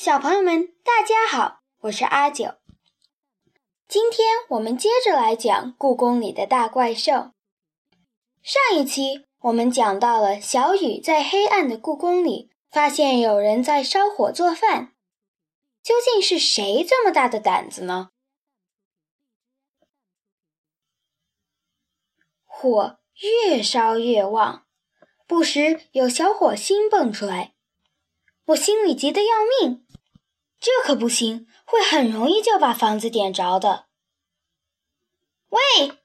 小朋友们，大家好，我是阿九。今天我们接着来讲故宫里的大怪兽。上一期我们讲到了小雨在黑暗的故宫里发现有人在烧火做饭，究竟是谁这么大的胆子呢？火越烧越旺，不时有小火星蹦出来，我心里急得要命。这可不行，会很容易就把房子点着的。喂，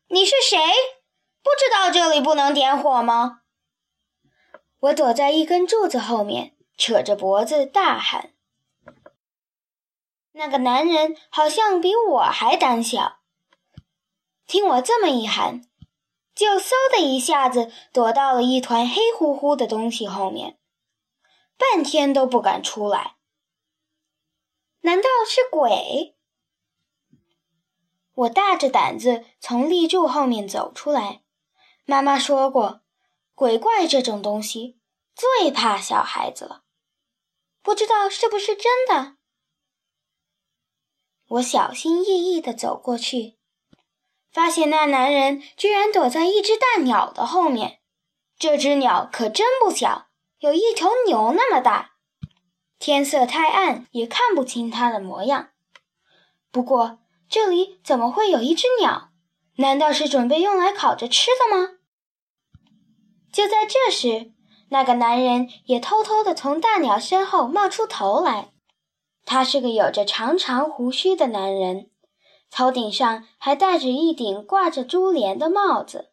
你是谁？不知道这里不能点火吗？我躲在一根柱子后面，扯着脖子大喊。那个男人好像比我还胆小，听我这么一喊，就嗖的一下子躲到了一团黑乎乎的东西后面，半天都不敢出来。难道是鬼？我大着胆子从立柱后面走出来。妈妈说过，鬼怪这种东西最怕小孩子了。不知道是不是真的？我小心翼翼地走过去，发现那男人居然躲在一只大鸟的后面。这只鸟可真不小，有一头牛那么大。天色太暗，也看不清它的模样。不过，这里怎么会有一只鸟？难道是准备用来烤着吃的吗？就在这时，那个男人也偷偷地从大鸟身后冒出头来。他是个有着长长胡须的男人，头顶上还戴着一顶挂着珠帘的帽子。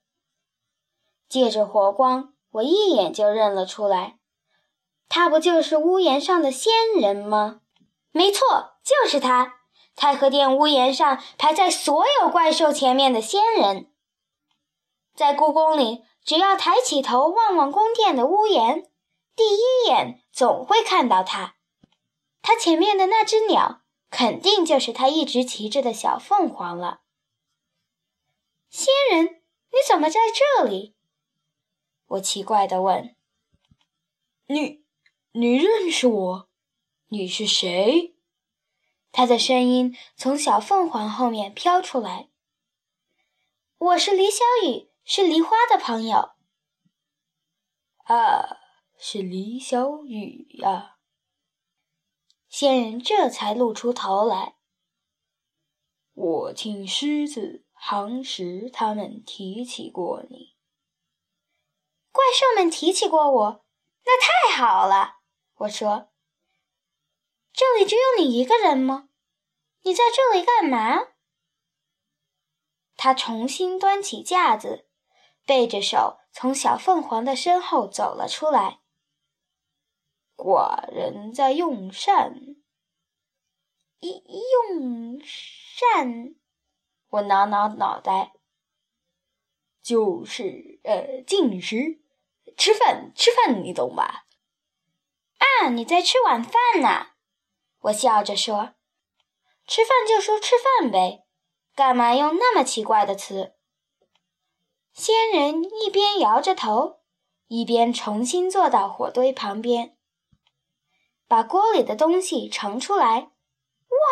借着火光，我一眼就认了出来。他不就是屋檐上的仙人吗？没错，就是他，太和殿屋檐上排在所有怪兽前面的仙人。在故宫里，只要抬起头望望宫殿的屋檐，第一眼总会看到他。他前面的那只鸟，肯定就是他一直骑着的小凤凰了。仙人，你怎么在这里？我奇怪地问。你。你认识我？你是谁？他的声音从小凤凰后面飘出来。我是李小雨，是梨花的朋友。啊，是李小雨呀！仙人这才露出头来。我听狮子、行石他们提起过你。怪兽们提起过我，那太好了。我说：“这里只有你一个人吗？你在这里干嘛？”他重新端起架子，背着手从小凤凰的身后走了出来。寡人在用膳。用膳？我挠挠脑袋。就是呃，进食，吃饭，吃饭，你懂吧？啊，你在吃晚饭呢？我笑着说：“吃饭就说吃饭呗，干嘛用那么奇怪的词？”仙人一边摇着头，一边重新坐到火堆旁边，把锅里的东西盛出来。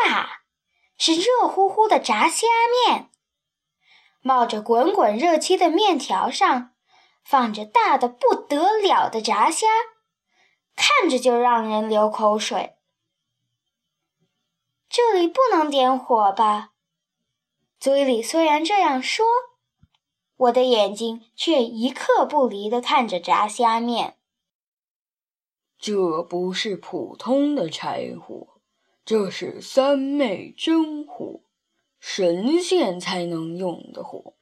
哇，是热乎乎的炸虾面，冒着滚滚热气的面条上放着大的不得了的炸虾。看着就让人流口水。这里不能点火吧？嘴里虽然这样说，我的眼睛却一刻不离地看着炸虾面。这不是普通的柴火，这是三昧真火，神仙才能用的火，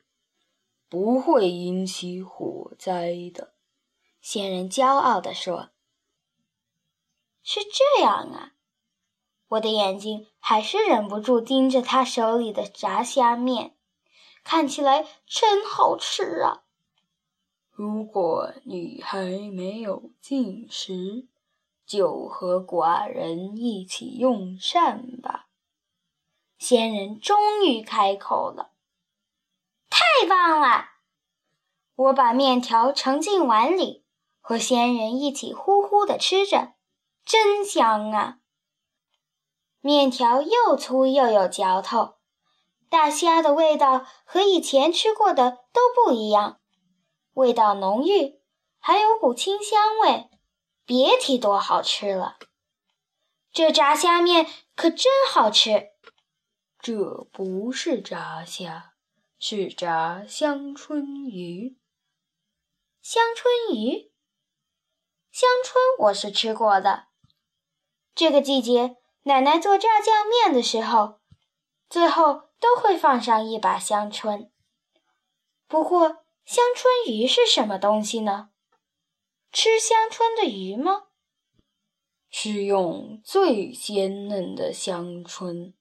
不会引起火灾的。仙人骄傲地说。是这样啊，我的眼睛还是忍不住盯着他手里的炸虾面，看起来真好吃啊。如果你还没有进食，就和寡人一起用膳吧。仙人终于开口了，太棒了！我把面条盛进碗里，和仙人一起呼呼地吃着。真香啊！面条又粗又有嚼头。大虾的味道和以前吃过的都不一样，味道浓郁，还有股清香味，别提多好吃了。这炸虾面可真好吃。这不是炸虾，是炸香椿鱼。香椿鱼，香椿我是吃过的。这个季节，奶奶做炸酱面的时候，最后。都会放上一把香椿。不过，香椿鱼是什么东西呢？吃香椿的鱼吗？是用最鲜嫩的香椿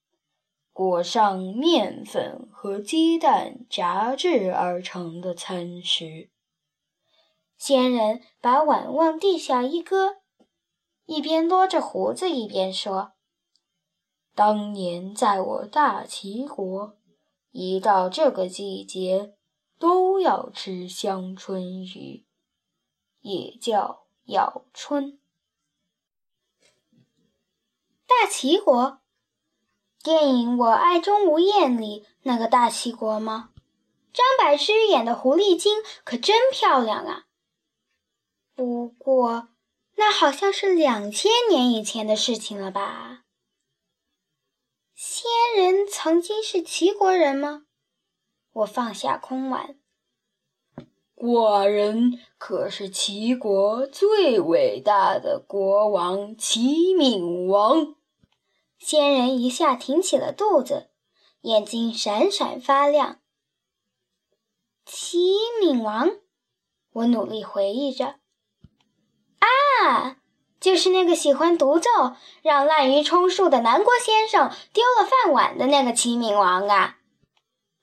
裹上面粉和鸡蛋炸制而成的餐食。仙人把碗往地下一搁，一边拨着胡子一边说。当年在我大齐国，一到这个季节，都要吃香椿鱼，也叫咬春。大齐国，电影《我爱钟无艳》里那个大齐国吗？张柏芝演的狐狸精可真漂亮啊！不过，那好像是两千年以前的事情了吧？仙人曾经是齐国人吗？我放下空碗。寡人可是齐国最伟大的国王齐闵王。仙人一下挺起了肚子，眼睛闪闪发亮。齐闵王，我努力回忆着。啊！就是那个喜欢独奏、让滥竽充数的南郭先生丢了饭碗的那个齐闵王啊！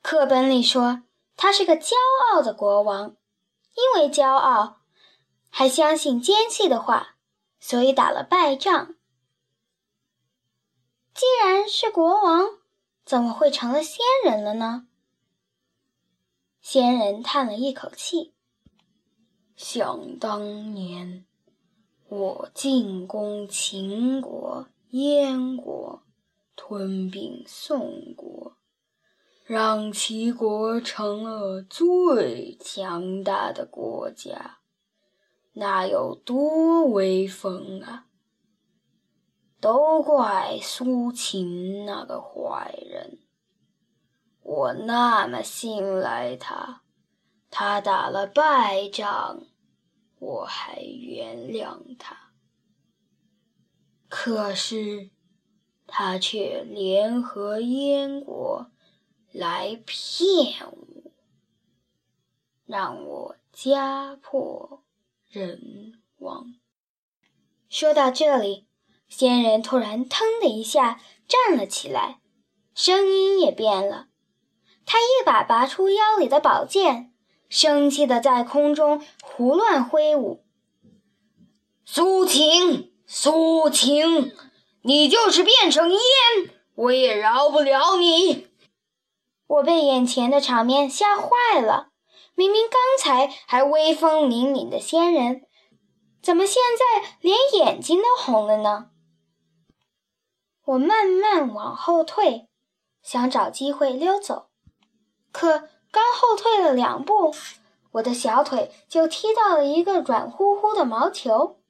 课本里说他是个骄傲的国王，因为骄傲，还相信奸细的话，所以打了败仗。既然是国王，怎么会成了仙人了呢？仙人叹了一口气，想当年。我进攻秦国、燕国，吞并宋国，让齐国成了最强大的国家，那有多威风啊！都怪苏秦那个坏人，我那么信赖他，他打了败仗。我还原谅他，可是他却联合燕国来骗我，让我家破人亡。说到这里，仙人突然腾的一下站了起来，声音也变了。他一把拔出腰里的宝剑。生气的在空中胡乱挥舞。苏秦，苏秦，你就是变成烟，我也饶不了你！我被眼前的场面吓坏了。明明刚才还威风凛凛的仙人，怎么现在连眼睛都红了呢？我慢慢往后退，想找机会溜走，可……刚后退了两步，我的小腿就踢到了一个软乎乎的毛球，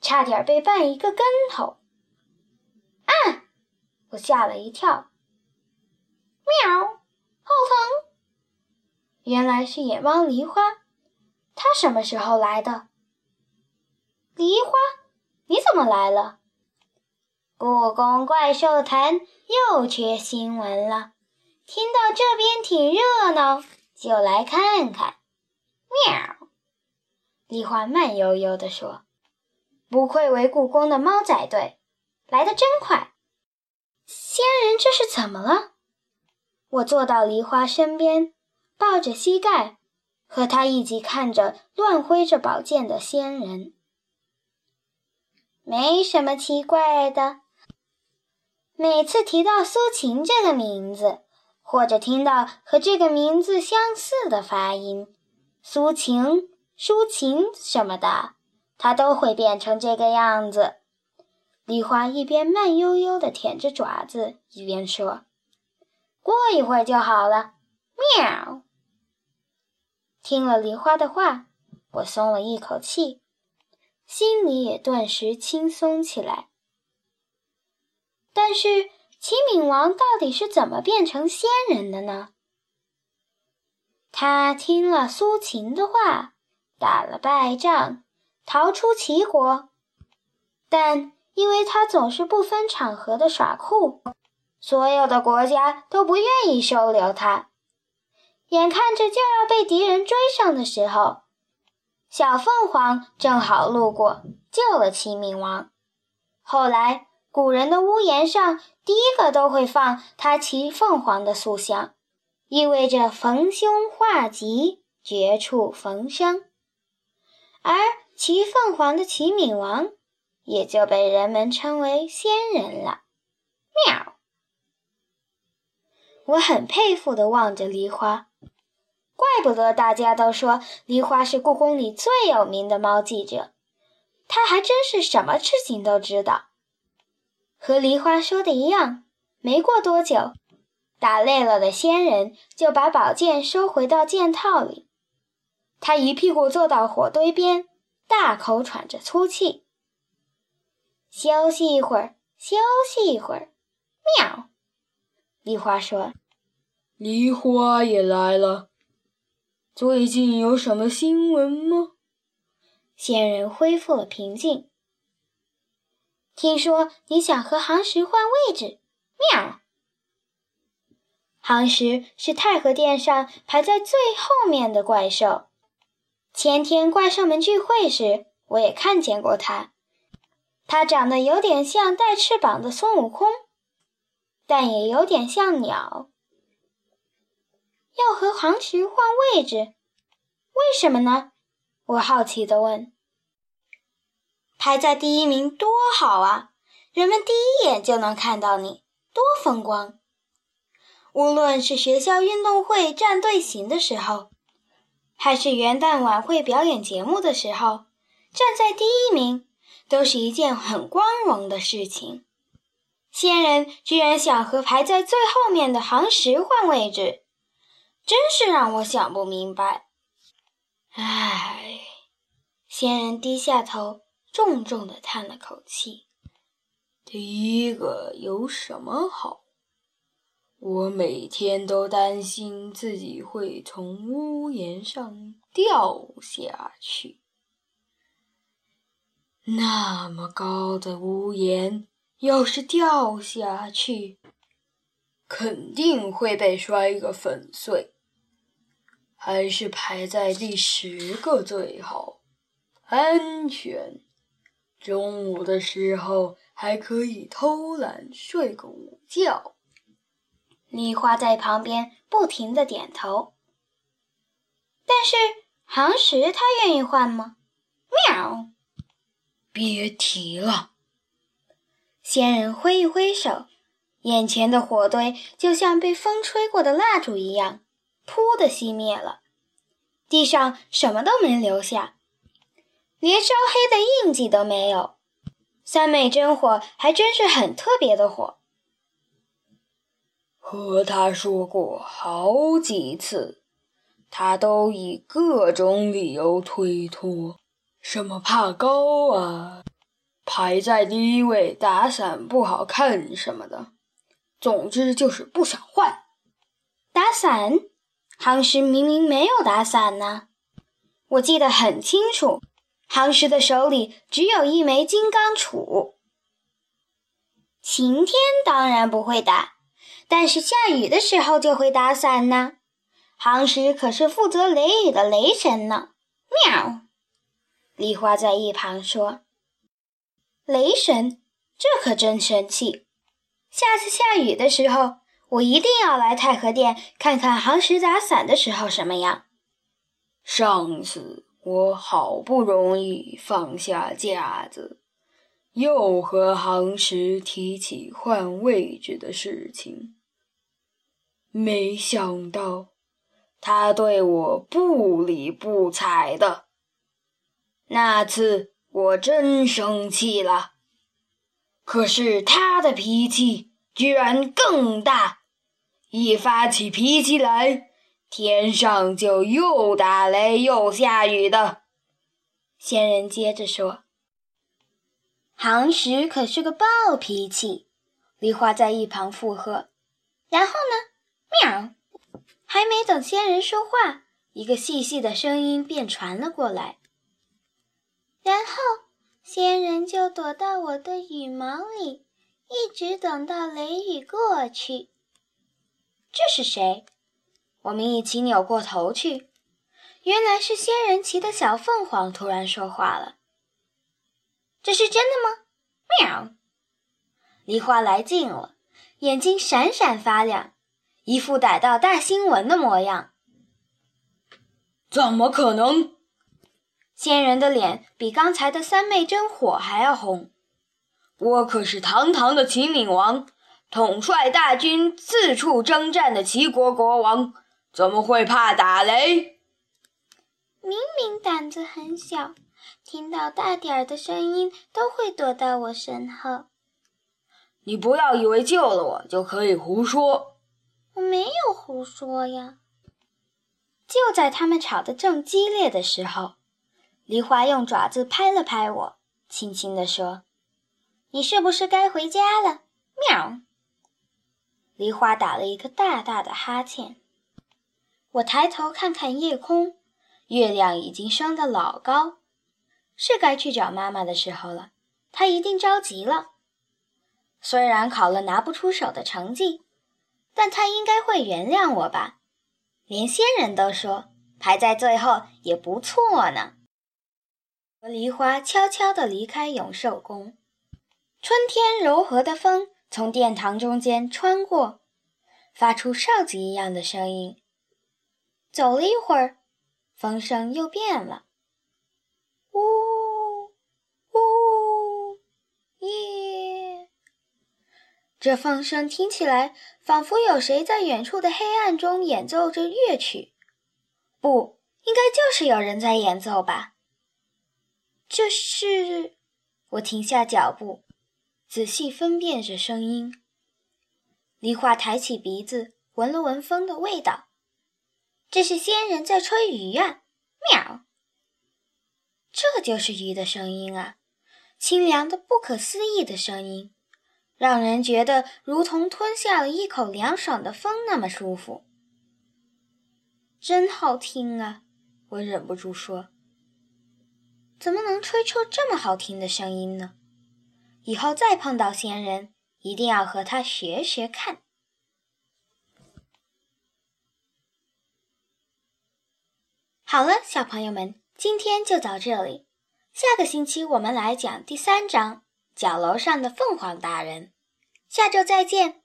差点被绊一个跟头。啊！我吓了一跳。喵！好疼！原来是野猫梨花，它什么时候来的？梨花，你怎么来了？故宫怪兽坛又缺新闻了。听到这边挺热闹，就来看看。喵！梨花慢悠悠地说：“不愧为故宫的猫仔队，来得真快。”仙人这是怎么了？我坐到梨花身边，抱着膝盖，和他一起看着乱挥着宝剑的仙人。没什么奇怪的。每次提到苏秦这个名字。或者听到和这个名字相似的发音，苏秦、抒情什么的，他都会变成这个样子。梨花一边慢悠悠地舔着爪子，一边说：“过一会儿就好了。”喵。听了梨花的话，我松了一口气，心里也顿时轻松起来。但是，齐闵王到底是怎么变成仙人的呢？他听了苏秦的话，打了败仗，逃出齐国，但因为他总是不分场合的耍酷，所有的国家都不愿意收留他。眼看着就要被敌人追上的时候，小凤凰正好路过，救了齐闵王。后来，古人的屋檐上第一个都会放他骑凤凰的塑像。意味着逢凶化吉，绝处逢生，而骑凤凰的齐闵王也就被人们称为仙人了。喵！我很佩服地望着梨花，怪不得大家都说梨花是故宫里最有名的猫记者，她还真是什么事情都知道。和梨花说的一样，没过多久。打累了的仙人就把宝剑收回到剑套里，他一屁股坐到火堆边，大口喘着粗气。休息一会儿，休息一会儿。喵！梨花说：“梨花也来了，最近有什么新闻吗？”仙人恢复了平静。听说你想和杭石换位置。喵！夯石是太和殿上排在最后面的怪兽。前天怪兽们聚会时，我也看见过它。它长得有点像带翅膀的孙悟空，但也有点像鸟。要和夯石换位置，为什么呢？我好奇地问。排在第一名多好啊！人们第一眼就能看到你，多风光。无论是学校运动会站队形的时候，还是元旦晚会表演节目的时候，站在第一名都是一件很光荣的事情。仙人居然想和排在最后面的行石换位置，真是让我想不明白。唉，仙人低下头，重重地叹了口气。第一个有什么好？我每天都担心自己会从屋檐上掉下去。那么高的屋檐，要是掉下去，肯定会被摔个粉碎。还是排在第十个最好，安全。中午的时候还可以偷懒睡个午觉。梨花在旁边不停的点头，但是杭石他愿意换吗？喵！别提了。仙人挥一挥手，眼前的火堆就像被风吹过的蜡烛一样，噗的熄灭了，地上什么都没留下，连烧黑的印记都没有。三昧真火还真是很特别的火。和他说过好几次，他都以各种理由推脱，什么怕高啊，排在第一位打伞不好看什么的，总之就是不想换。打伞，夯石明明没有打伞呢，我记得很清楚，夯石的手里只有一枚金刚杵。晴天当然不会打。但是下雨的时候就会打伞呢。夯石可是负责雷雨的雷神呢。喵！梨花在一旁说：“雷神，这可真神气！下次下雨的时候，我一定要来太和殿看看夯石打伞的时候什么样。”上次我好不容易放下架子，又和夯石提起换位置的事情。没想到，他对我不理不睬的。那次我真生气了。可是他的脾气居然更大，一发起脾气来，天上就又打雷又下雨的。仙人接着说：“行石可是个暴脾气。”梨花在一旁附和。然后呢？喵！还没等仙人说话，一个细细的声音便传了过来。然后仙人就躲到我的羽毛里，一直等到雷雨过去。这是谁？我们一起扭过头去，原来是仙人骑的小凤凰突然说话了。这是真的吗？喵！梨花来劲了，眼睛闪闪发亮，一副逮到大新闻的模样。怎么可能？仙人的脸比刚才的三昧真火还要红。我可是堂堂的齐闵王，统帅大军四处征战的齐国国王，怎么会怕打雷？明明胆子很小，听到大点儿的声音都会躲到我身后。你不要以为救了我就可以胡说。我没有胡说呀。就在他们吵得正激烈的时候。梨花用爪子拍了拍我，轻轻地说：“你是不是该回家了？”喵。梨花打了一个大大的哈欠。我抬头看看夜空，月亮已经升得老高，是该去找妈妈的时候了。她一定着急了。虽然考了拿不出手的成绩，但她应该会原谅我吧？连仙人都说排在最后也不错呢。梨花悄悄地离开永寿宫，春天柔和的风从殿堂中间穿过，发出哨子一样的声音。走了一会儿，风声又变了，呜呜耶！这风声听起来仿佛有谁在远处的黑暗中演奏着乐曲，不，应该就是有人在演奏吧。这是我停下脚步，仔细分辨着声音。梨花抬起鼻子闻了闻风的味道，这是仙人在吹鱼呀！喵，这就是鱼的声音啊，清凉的、不可思议的声音，让人觉得如同吞下了一口凉爽的风那么舒服。真好听啊！我忍不住说。怎么能吹出这么好听的声音呢？以后再碰到仙人，一定要和他学学看。好了，小朋友们，今天就到这里。下个星期我们来讲第三章《角楼上的凤凰大人》。下周再见。